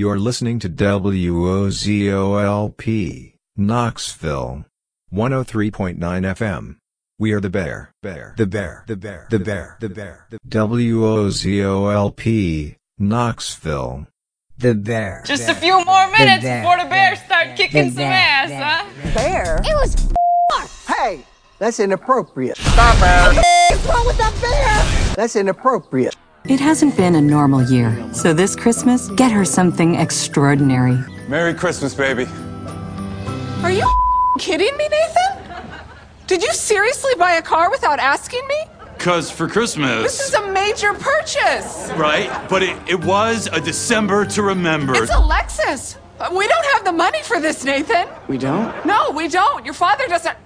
You're listening to WOZOLP, Knoxville. 103.9 FM. We are the bear, bear, the bear, the bear, the bear, the bear, the WOZOLP, Knoxville. The bear. Just a few more minutes bear, before the Bears bear, start kicking some ass, huh? Bear? It was Hey, that's inappropriate. Stop, bear. What's wrong with that bear? That's inappropriate. It hasn't been a normal year, so this Christmas, get her something extraordinary. Merry Christmas, baby. Are you kidding me, Nathan? Did you seriously buy a car without asking me? Cause for Christmas. This is a major purchase. right? But it, it was a December to remember. It's a Lexus. Uh, We don't have the money for this, Nathan. We don't? No, we don't. Your father doesn't.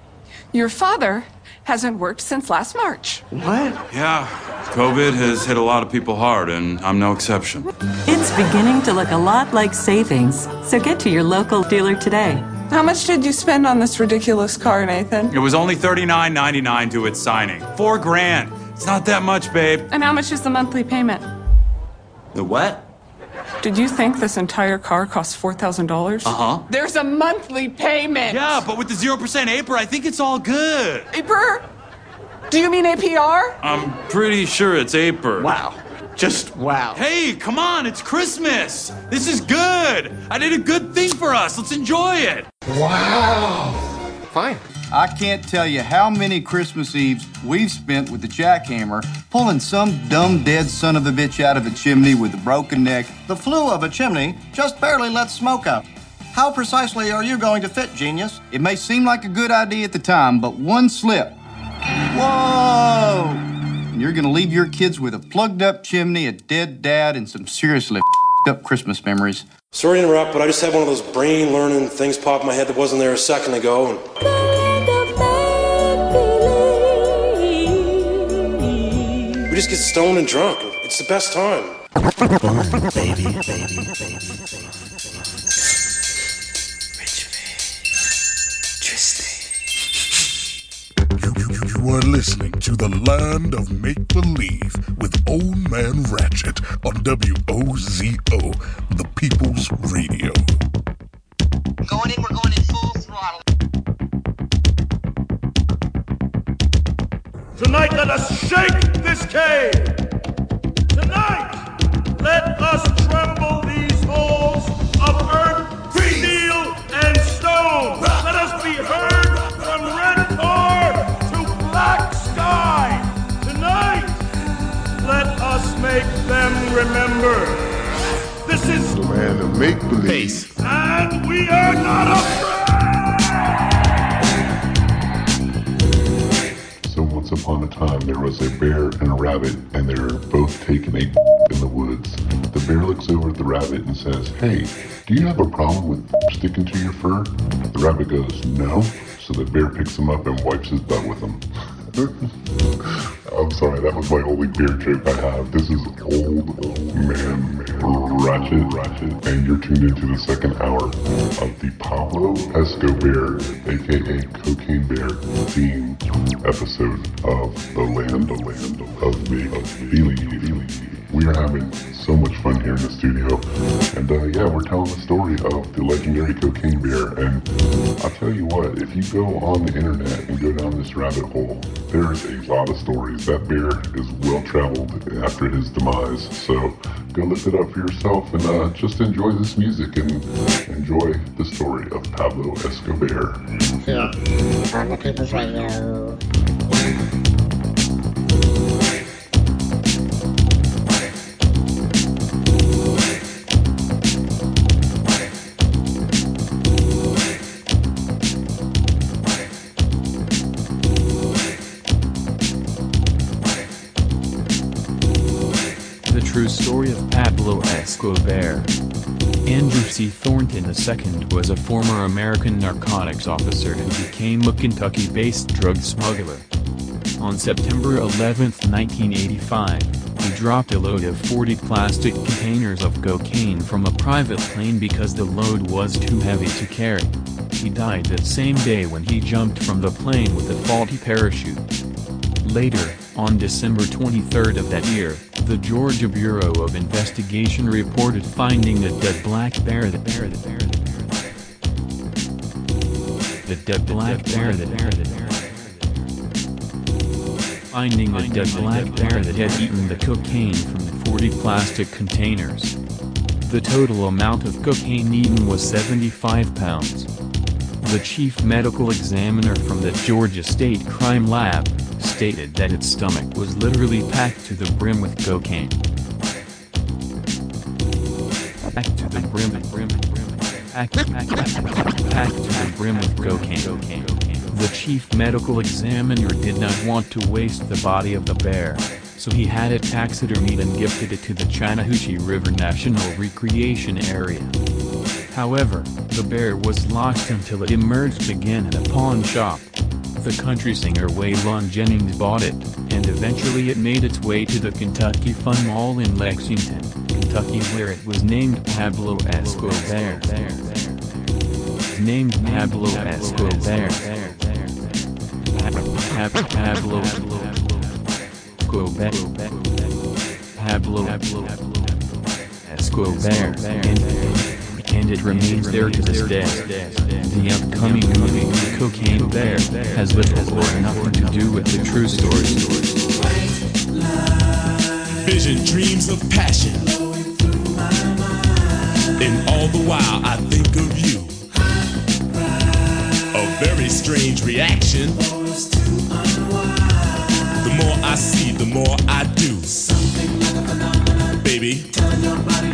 Your father hasn't worked since last March. What? yeah. COVID has hit a lot of people hard, and I'm no exception. It's beginning to look a lot like savings, so get to your local dealer today. How much did you spend on this ridiculous car, Nathan? It was only $39.99 to its signing. Four grand. It's not that much, babe. And how much is the monthly payment? The what? Did you think this entire car cost $4,000? Uh huh. There's a monthly payment. Yeah, but with the 0% APR, I think it's all good. APR? Do you mean APR? I'm pretty sure it's APR. Wow. Just wow. Hey, come on, it's Christmas. This is good. I did a good thing for us. Let's enjoy it. Wow. Fine. I can't tell you how many Christmas Eves we've spent with the jackhammer pulling some dumb dead son of a bitch out of a chimney with a broken neck. The flue of a chimney just barely lets smoke out. How precisely are you going to fit, genius? It may seem like a good idea at the time, but one slip. Whoa! And you're gonna leave your kids with a plugged up chimney, a dead dad, and some seriously up Christmas memories. Sorry to interrupt, but I just had one of those brain learning things pop in my head that wasn't there a second ago. And we just get stoned and drunk. It's the best time. You are listening to the land of make believe with Old Man Ratchet on WOZO, the People's Radio. Going in, we're going in full throttle. Tonight, let us shake this cave. Tonight, let us tremble these halls of earth, steel, and stone. Let us be heard from red tar to black sky. Tonight, let us make them remember. This is the land of make believe. And we are not afraid. Upon a time, there was a bear and a rabbit, and they were both taking a in the woods. The bear looks over at the rabbit and says, "Hey, do you have a problem with sticking to your fur?" The rabbit goes, "No." So the bear picks him up and wipes his butt with him. I'm sorry, that was my only bear joke I have. This is old, old man, Ratchet, Ratchet, and you're tuned into the second hour of the Pablo Escobear, aka Cocaine Bear, theme episode of The Land, the Land of Make Believe. We are having so much fun here in the studio, and uh, yeah, we're telling the story of the legendary Cocaine Bear. And I'll tell you what, if you go on the internet and go down this rabbit hole, there's a lot of stories. That bear is well traveled after his demise. So go look it up for yourself and uh, just enjoy this music and enjoy the story of Pablo Escobear. Here on the People's Radio. Escobear. Andrew C. Thornton II was a former American narcotics officer who became a Kentucky-based drug smuggler. On September 11, 1985, he dropped a load of 40 plastic containers of cocaine from a private plane because the load was too heavy to carry. He died that same day when he jumped from the plane with a faulty parachute. Later, on December 23 of that year, The Georgia Bureau of Investigation reported finding a dead black bear. The bear, bear, bear. The dead black bear. Bear, bear. Finding a dead black bear that had eaten the cocaine from the 40 plastic containers. The total amount of cocaine eaten was 75 pounds. The chief medical examiner from the Georgia State Crime Lab stated that its stomach was literally packed to the brim with cocaine. Packed to the brim, brim, brim, packed, packed, packed, to the brim with cocaine. The chief medical examiner did not want to waste the body of the bear, so he had it taxidermied and gifted it to the Chattahoochee River National Recreation Area. However, the bear was lost until it emerged again in a pawn shop. The country singer Waylon Jennings bought it, and eventually it made its way to the Kentucky Fun Mall in Lexington, Kentucky where it was named Pablo Escobear. Named Pablo Escobear. Pab- Pab- Pablo Escobear. Pablo Escobear. And, and it remains there to this day. The upcoming movie, Cocaine Bear, has little or nothing to do with the true story. Vision dreams of passion. And all the while I think of you. A very strange reaction. The more I see, the more I do. Baby.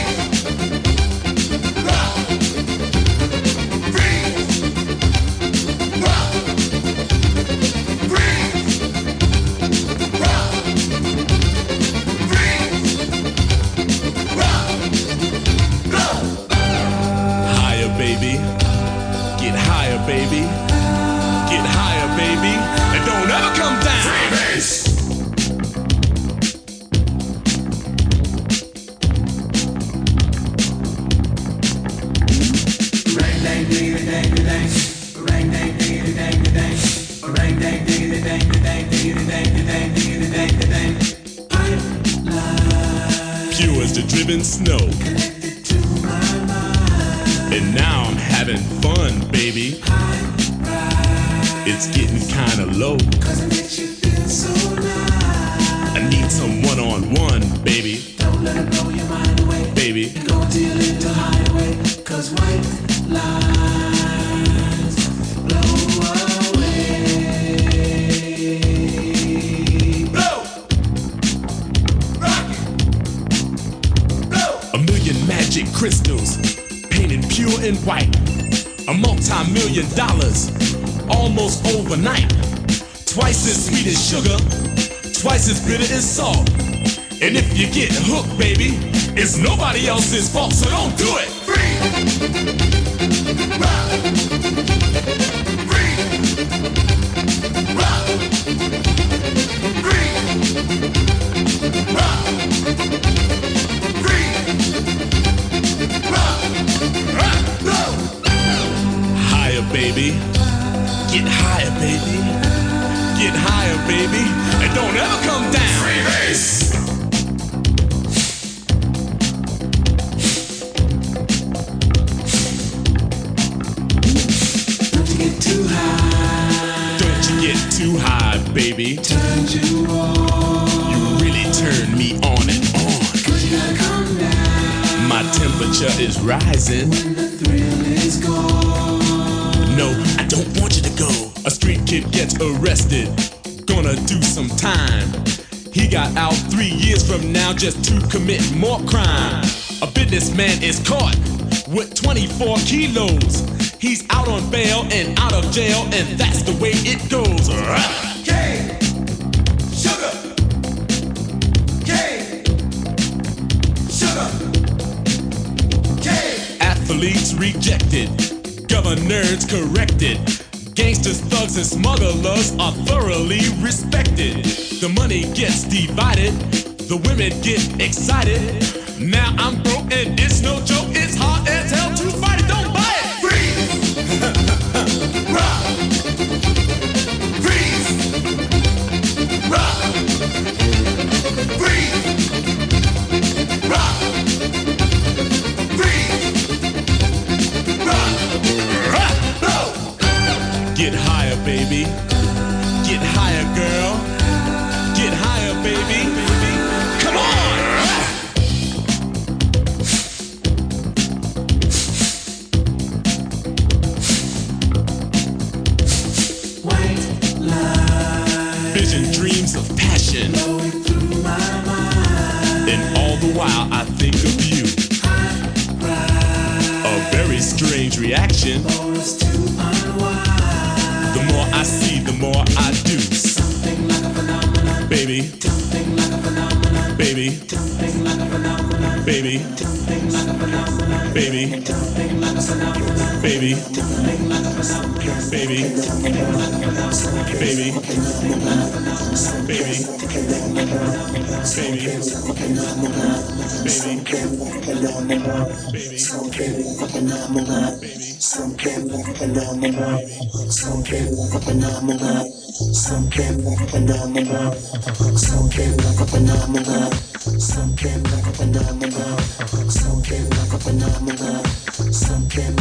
Baby. Turn you on. You really turn me on and on. Cause you come down. My temperature is rising. When the thrill is gone. No, I don't want you to go. A street kid gets arrested. Gonna do some time. He got out three years from now just to commit more crime. A businessman is caught with 24 kilos. He's out on bail and out of jail, and that's the way it goes. Athletes rejected, governors corrected. Gangsters, thugs, and smugglers are thoroughly respected. The money gets divided, the women get excited. Now I'm broke and it's no joke, it's hard reaction. The more I see, the more I do. Something like a phenomenon, baby. Something like a phenomenon, baby. Something like a phenomenon, baby. Something like a phenomenon baby, baby, baby, baby, baby, baby. baby, baby, Some came like a phenomenon. Some came like a phenomenon. Some came like a phenomenon. Some came Phenomena. alone. Something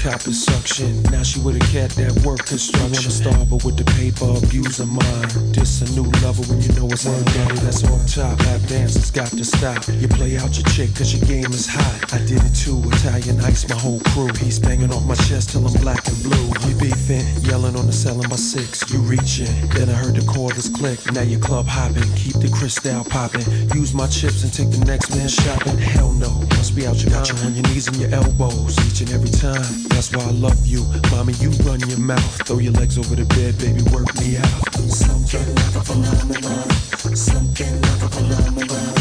copper suction. Now she with a cat that work construction. Wanna starve her with the paper, abuse of mine. This a new level when you know it's on daddy. That's off top. Lap dancers got to stop. You play out your chick cause your game is hot. I did it too, Italian ice, my whole crew. He's banging off my chest till I'm black and blue. You beefing, yelling on the selling by six. You reaching, then I heard the quarters click. Now your club hopping, keep the crystal popping. Use my chips and take the next man shopping. Hell no, must be out your you on your knees and your elbows each and every time. That's why I love you, mommy. You run your mouth, throw your legs over the bed, baby. Work me out. Something like a phenomenon. Something like a phenomenon.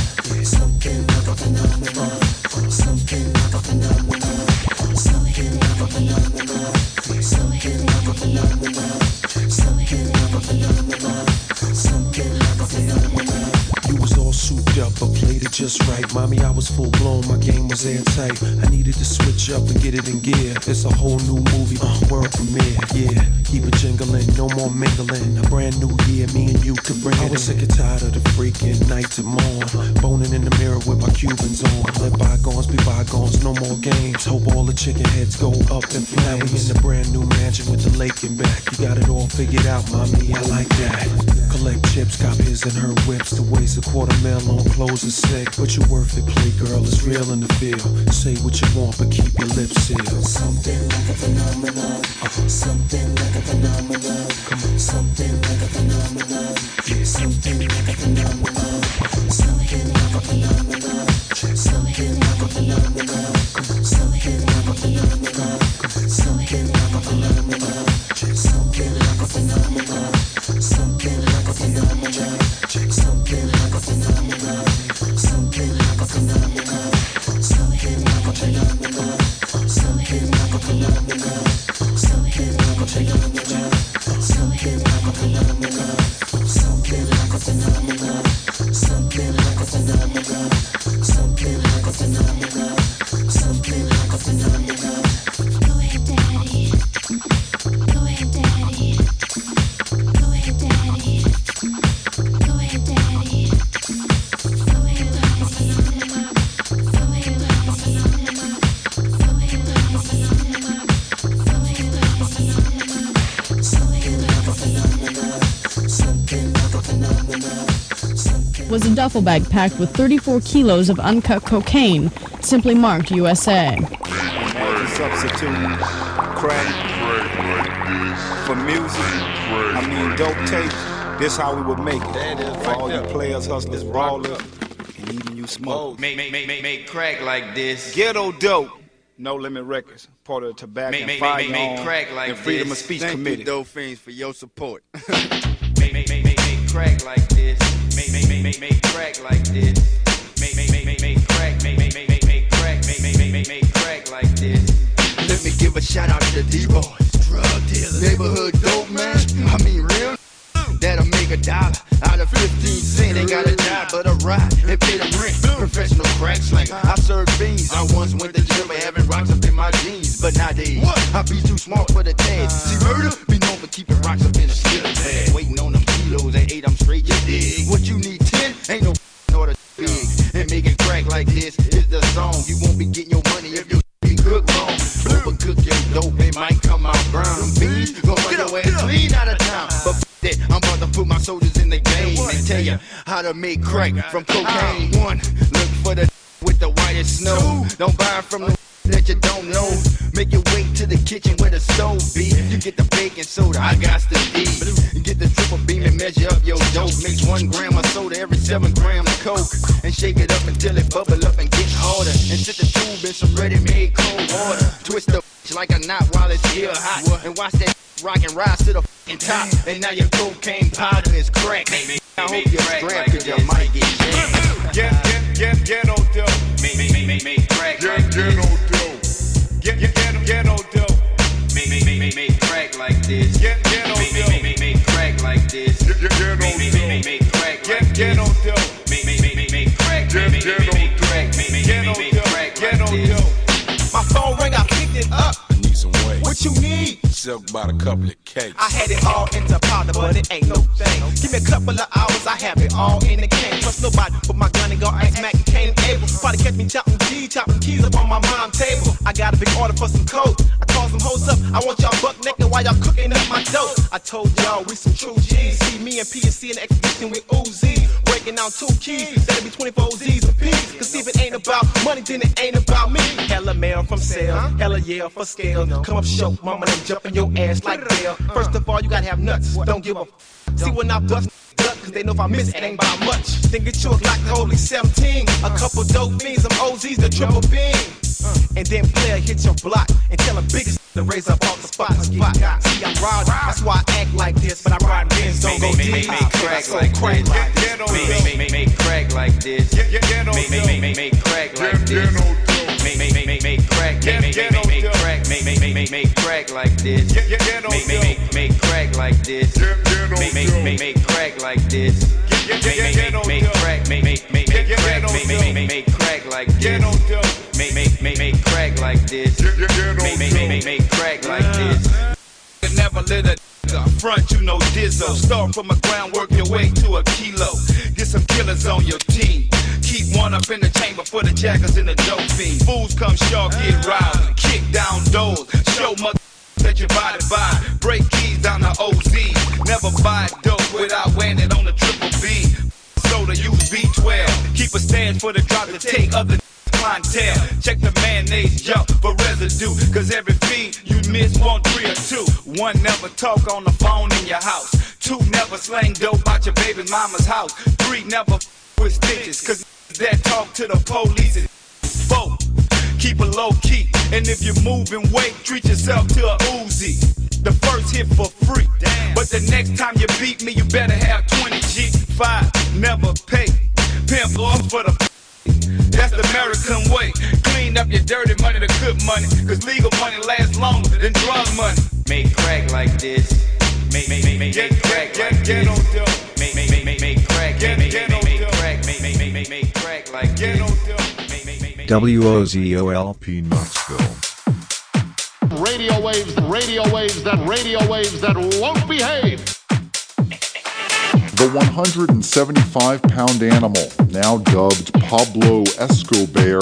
Just right. Mommy, I was full blown, my game was airtight. I needed to switch up and get it in gear. It's a whole new movie, uh, world premiere. Yeah, keep it jingling, no more mingling. A brand new year, me and you could bring it. I was sick and tired of the freaking night to morn. Boning in the mirror with my Cubans on. Let bygones be bygones, no more games. Hope all the chicken heads go up in flames. Now we in the brand new mansion with the lake in back. You got it all figured out, mommy. I like that. Collect chips, cop his and her whips. To waste a quarter mil on clothes is sick. But you worth it, play girl. It's real in the field. Say what you want, but keep your lips sealed. Something like a phenomenon. Uh. Something like a phenomenon. Come on. Something like a phenomenon. Something like a phenomenon. Something like a phenomenon. Something like a phenomenon. Duffel bag packed with 34 kilos of uncut cocaine, simply marked USA. substitute crack for music. I mean, dope tape This how we would make it. For all you players, hustlers, brawlers, and even you smoke. Make, make, make, make, make crack like this. Ghetto dope. No Limit Records, part of the Tobacco Make- and make- make- make- make crack like and Freedom this. of Speech Thank you, Committee. dope fiends, for your support. Make, make, make, make, make crack like this. Make, make, make, make, make crack like this. Make, make, make, make, make crack. Make, make, make, make, make crack. Make, make, make, make, make crack like this. Let me give a shout out to the D-Boys, neighborhood dope man. I mean real that'll make a dollar out of 15 cents. Ain't got a job but a ride and pay the rent. Professional crack slinger, I serve beans. I once went to jail for having rocks up in my jeans, but nowadays I be too smart for the tag. C-Murder be known for keeping rocks up in a skillet bag. Waiting on them kilos at eight, I'm straight. You dig? What you need ten? Ain't no order big. And making crack like this is the song. You won't be getting your money if you be cooked wrong. Overcook your dope, it might come out brown. Beans gon' run your ass clean out of town. But f- that, I'm about to put my soldiers in the game and tell you how to make crack from cocaine. One, look for the with the whitest snow. Don't buy from the that you don't know. Make your way to the kitchen where the stove be. You get the baking soda, I got the D. Get the triple beam and measure up your dope. Mix one gram of soda every seven gram of coke. And shake it up until it bubble up and get harder. And sit the tube in some ready-made cold water. Twist the like a knot while it's still hot. And watch that rock and rise to the top. And now your cocaine powder is crack. I hope you're strapped cause you might get jammed. Get, get, get, dope. Make, make, make, make, make crack Get, like. Get, Silk about a couple of cakes. I had it all into powder, but it ain't no thing. Give me a couple of hours, I have it all in the can. Trust nobody, but my gun and go ice Mac and Kane able. Probably catch me chopping G, chopping keys up on my mom table. I got a big order for some coke. I call some hoes up. I want y'all buck naked while y'all cooking up my dope. I told y'all we some true G's. See me and PSC in the exhibition with Uzi. Breaking down two keys, that'll be 24 Z's a piece. Cause if it ain't about money, then it ain't about me. Hella mail from sale, hella yeah for scale. Come up short, mama, them jumping your ass like bail. First of all, you gotta have nuts. Don't give a f- See when I bust duck, cause they know if I miss it ain't by much. Then get yours like the holy 17. A couple dope fiends, some OZs, the triple beam. And then player hit your block and tell a biggest to raise up off the spot. spot. See, I'm riding, that's why I act like this. But I ride Benz, don't go Make, deep. make, make, make crack So like crack this. like Make, make, make, make, make crack like this. Make, make, make, make, make crack like this. Make, make, make, make, make crack. Make, make, make, make, make crack. Make, make, make, make, make crack like this. Make, make, make, make crack like this. Make, make, make, make crack like this. Make, make, make, make crack. Make, make, make, make crack. Make, make, make, make, make crack like this. Make, make, make, make crack like this. Make, make, make, make, make crack like this. Never let a nigga front, you know Dizzo. Start from the ground, work your way to a kilo. Get some killers on your team. Keep one up in the chamber for the jackers and the dope fiend. Fools come sharp, get riled. Kick down doors. Show mother that your body by. Break keys down the OZ. Never buy dope without wearing it on the triple B. Soda, use B12. Keep a stand for the drop to take other clientele. Check the mayonnaise jump for residue. Cause every feed you miss one, three, or two. One never talk on the phone in your house. Two never slang dope out your baby mama's house. Three never f- with stitches. Cause that talk to the police is four. Keep it low key. And if you're moving weight, treat yourself to a Uzi. The first hit for free. But the next time you beat me, you better have 20 G. Five, never pay. Pimp off for the that's the American way. Clean up your dirty money to good money. Cause legal money lasts longer than drug money. Make crack like this. Make, make, make, make, make crack like this. Make, make, make, make, make crack. Make, make, make, make, make crack. Make, make, make, make, make crack like this. WOZOLP Knoxville. Radio waves, radio waves, that radio waves that won't behave. The 175 pound animal, now dubbed Pablo Escobear,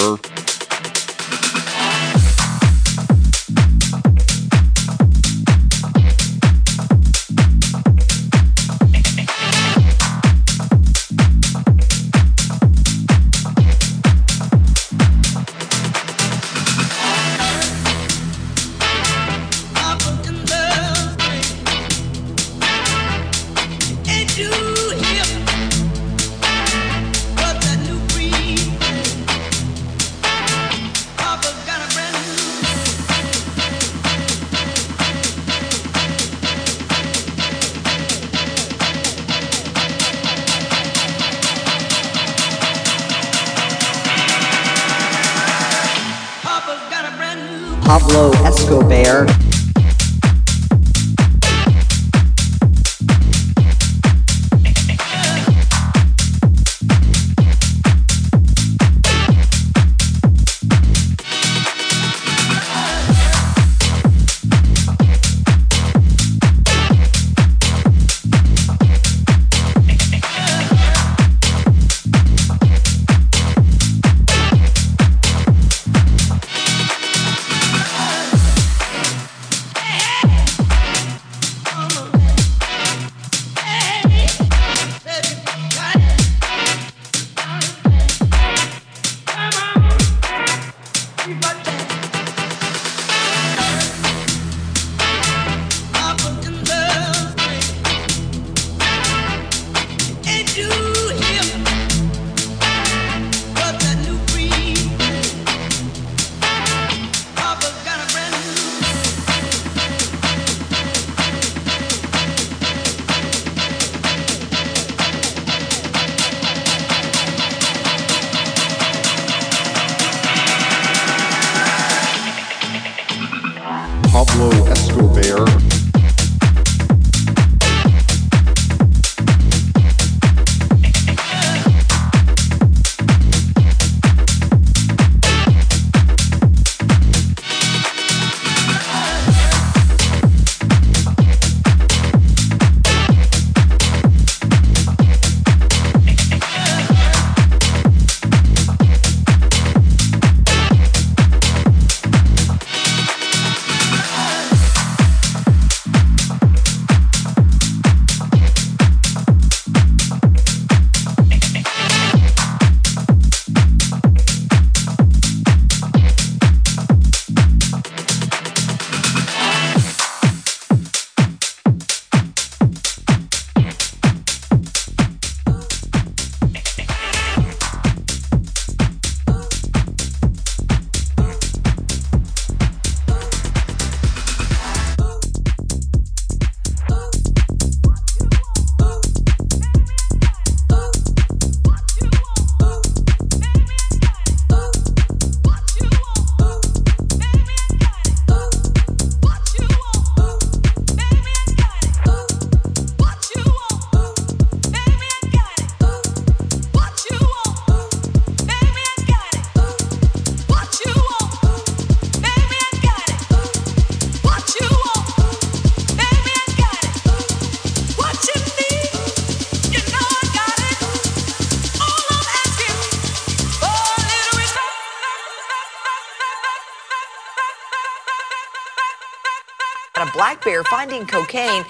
finding cocaine.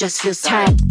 just feels tight.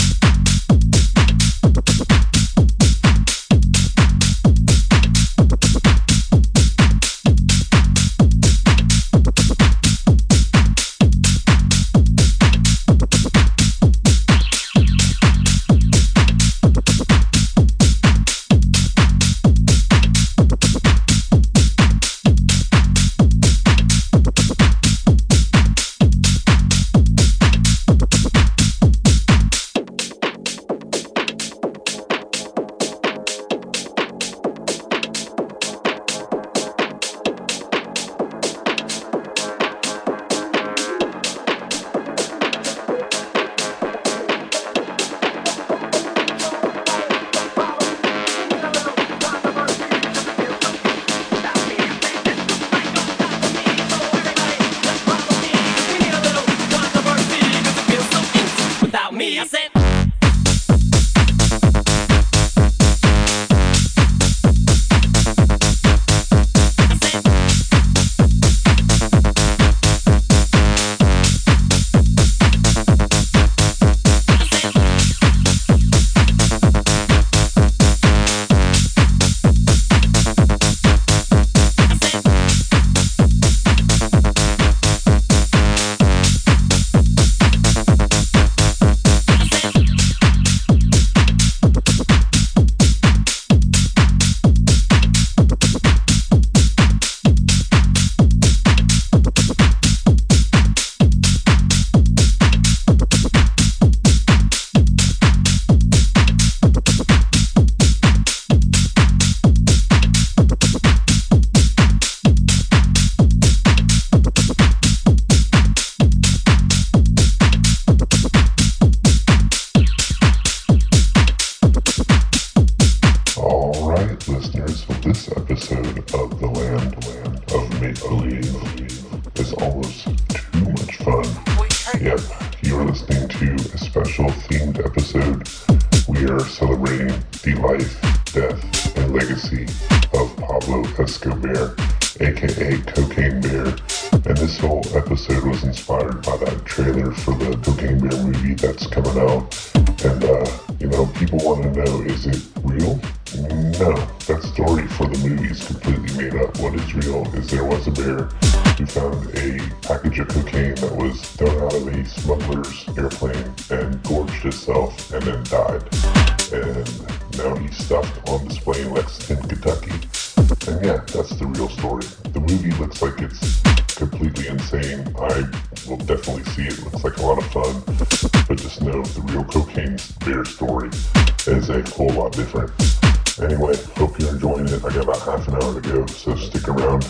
Anyway, hope you're enjoying it. I got about half an hour to go, so stick around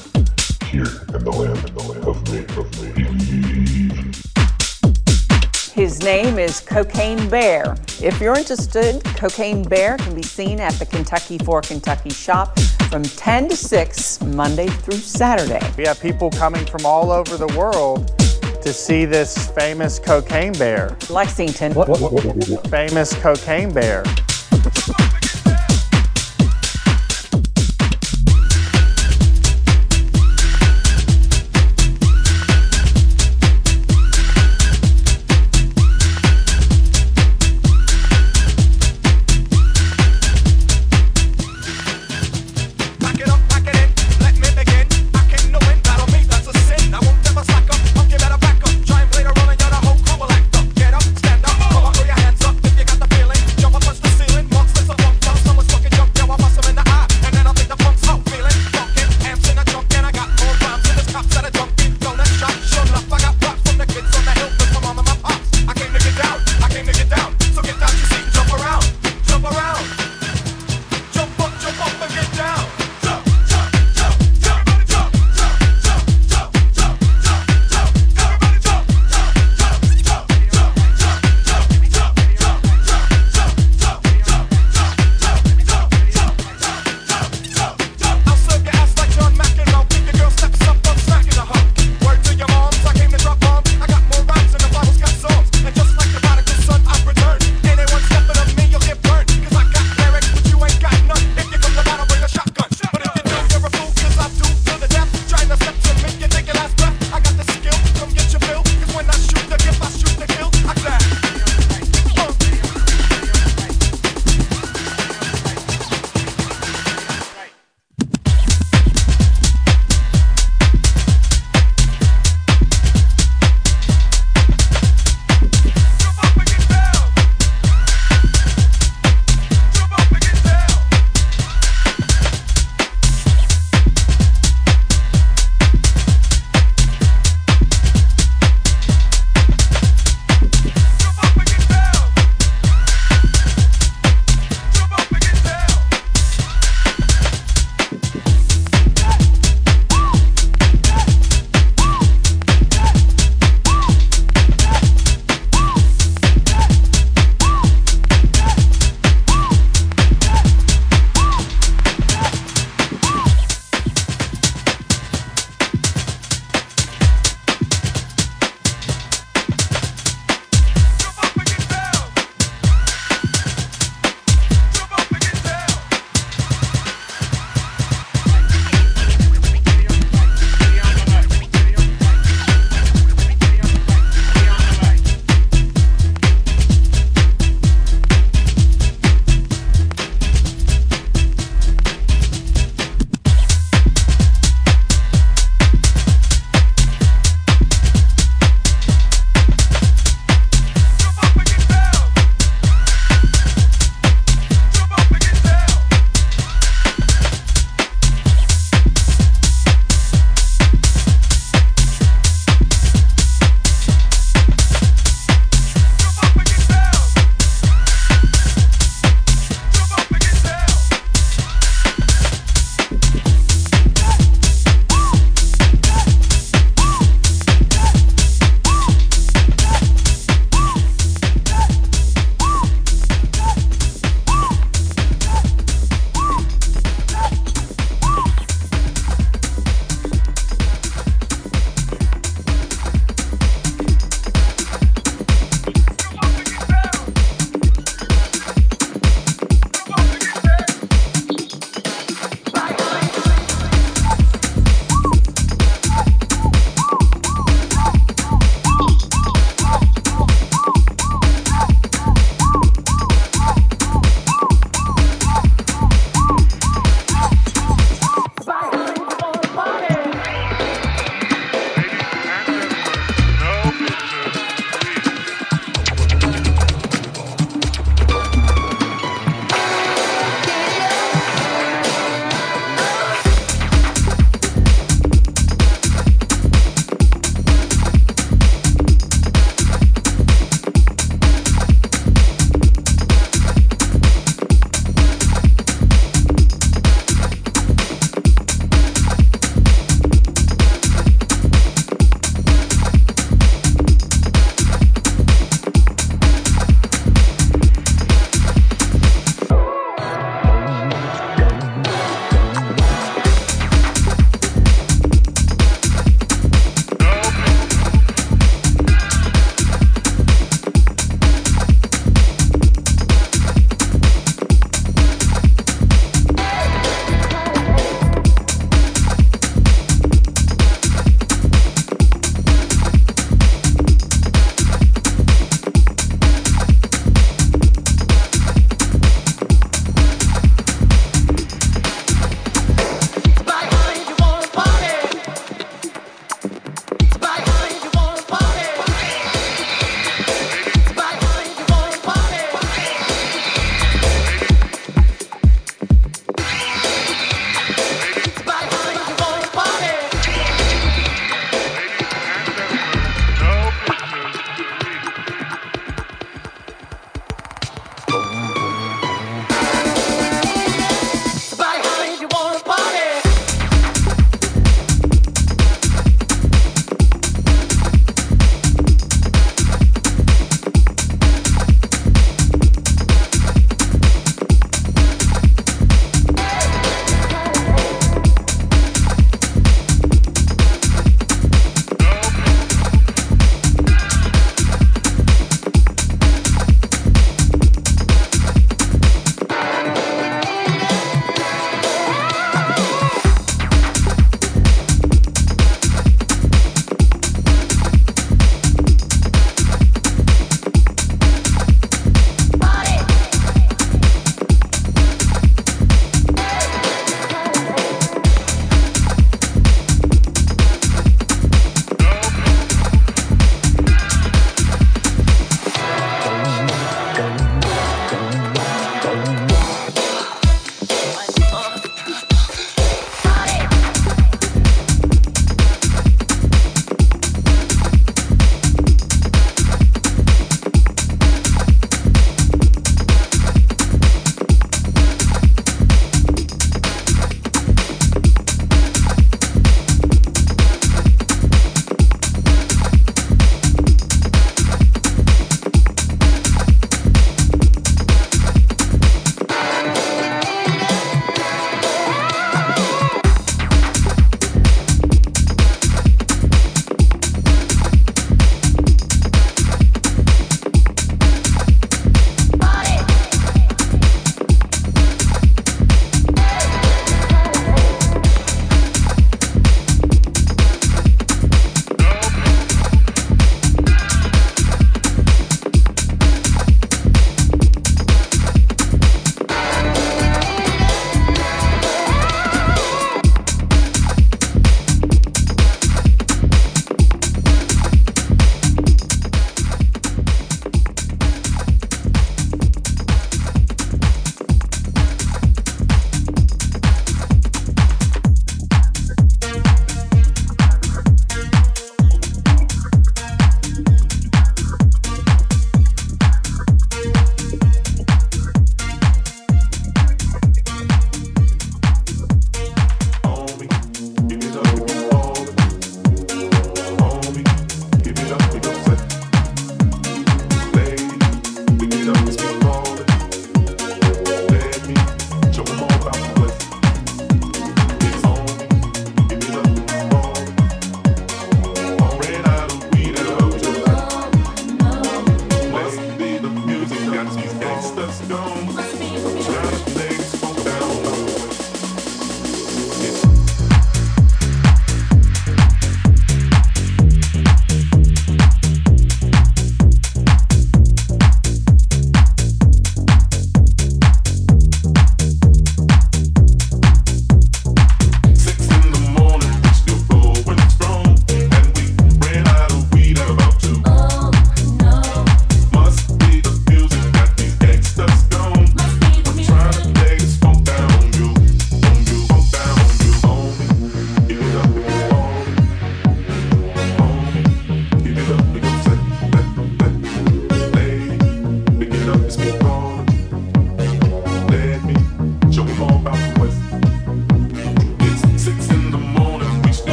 here in the land, in the land of me, of me. His name is Cocaine Bear. If you're interested, Cocaine Bear can be seen at the Kentucky for Kentucky shop from 10 to 6, Monday through Saturday. We have people coming from all over the world to see this famous cocaine bear. Lexington. What, what, what, famous cocaine bear.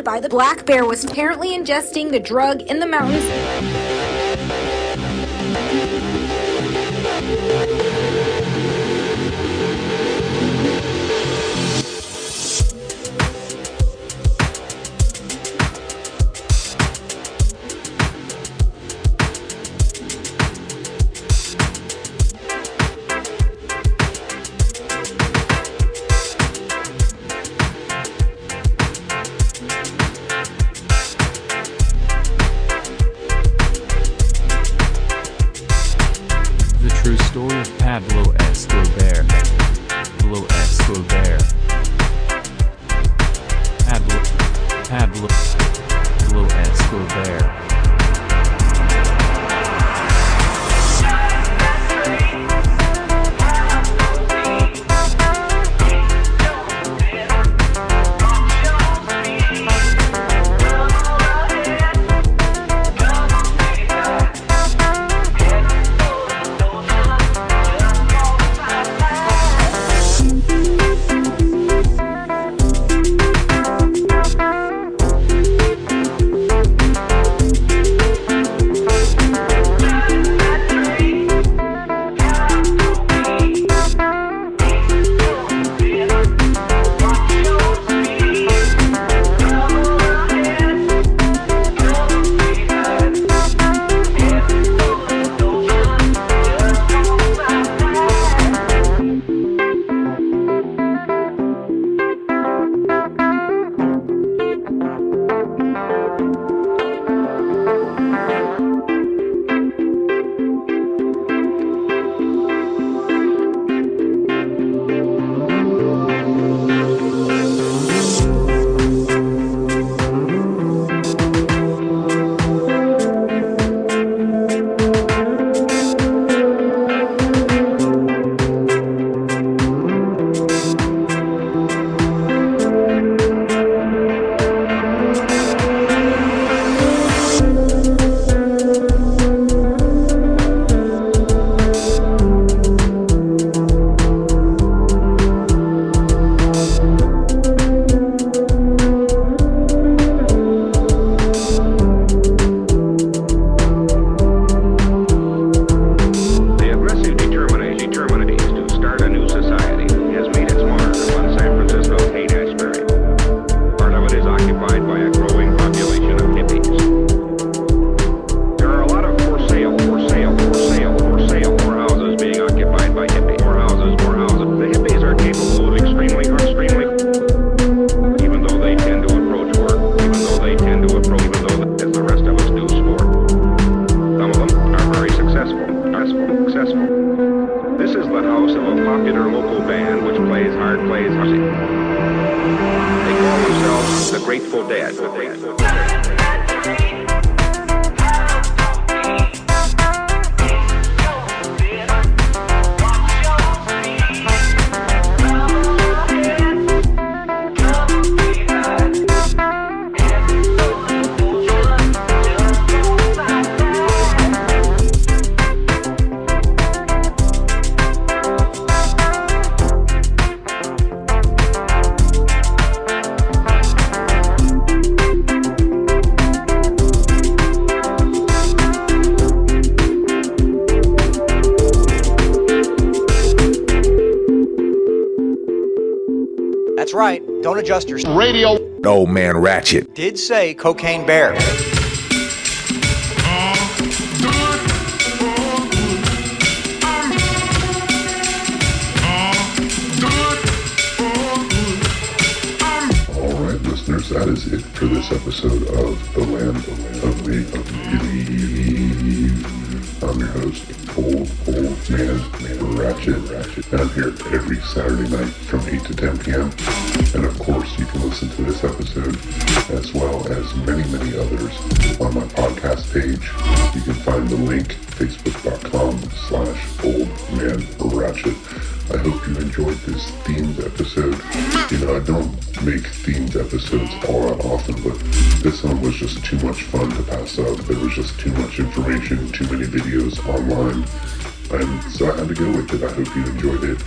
By the black bear was apparently ingesting the drug in the mountains. Did say cocaine bear. All right, listeners, that is it for this episode of The Land of Make Believe. I'm your host, Old Old Man, Man Ratchet, Ratchet. And I'm here every Saturday night from 8 to 10 p.m. And You can find the link, facebook.com slash Old Man Ratchet. I hope you enjoyed this themed episode. You know, I don't make themed episodes all that often, but this one was just too much fun to pass up. There was just too much information, too many videos online, and so I had to go with it. I hope you enjoyed it.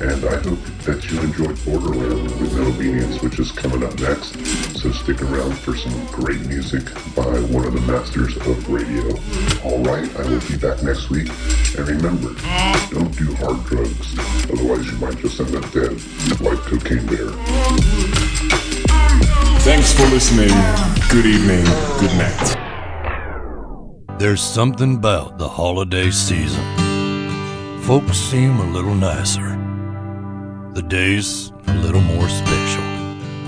And I hope that you enjoyed Borderland with No Obedience, which is coming up next. So stick around for some great music by one of the masters of radio. Alright, I will be back next week. And remember, don't do hard drugs, otherwise you might just end up dead, like Cocaine Bear. Thanks for listening. Good evening. Good night. There's something about the holiday season. Folks seem a little nicer. The days a little more special.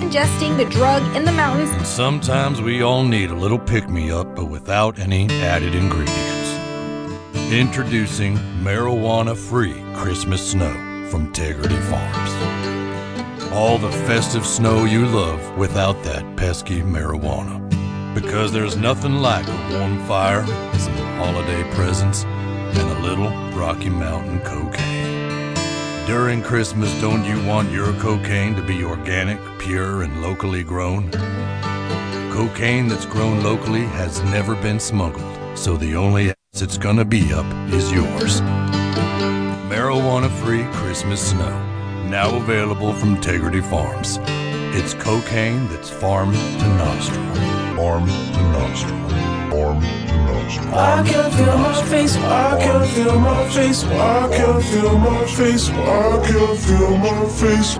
Ingesting the drug in the mountains. And sometimes we all need a little pick me up, but without any added ingredients. Introducing marijuana free Christmas snow from Tegridy Farms. All the festive snow you love without that pesky marijuana. Because there's nothing like a warm fire, some holiday presents, and a little Rocky Mountain cocaine. During Christmas, don't you want your cocaine to be organic, pure, and locally grown? Cocaine that's grown locally has never been smuggled, so the only ass it's gonna be up is yours. Marijuana free Christmas snow, now available from Tegridy Farms. It's cocaine that's farm to nostril. Farm to nostril. Farm to nostril. I can feel my face, I can feel my face, I can feel my face, I can feel my face.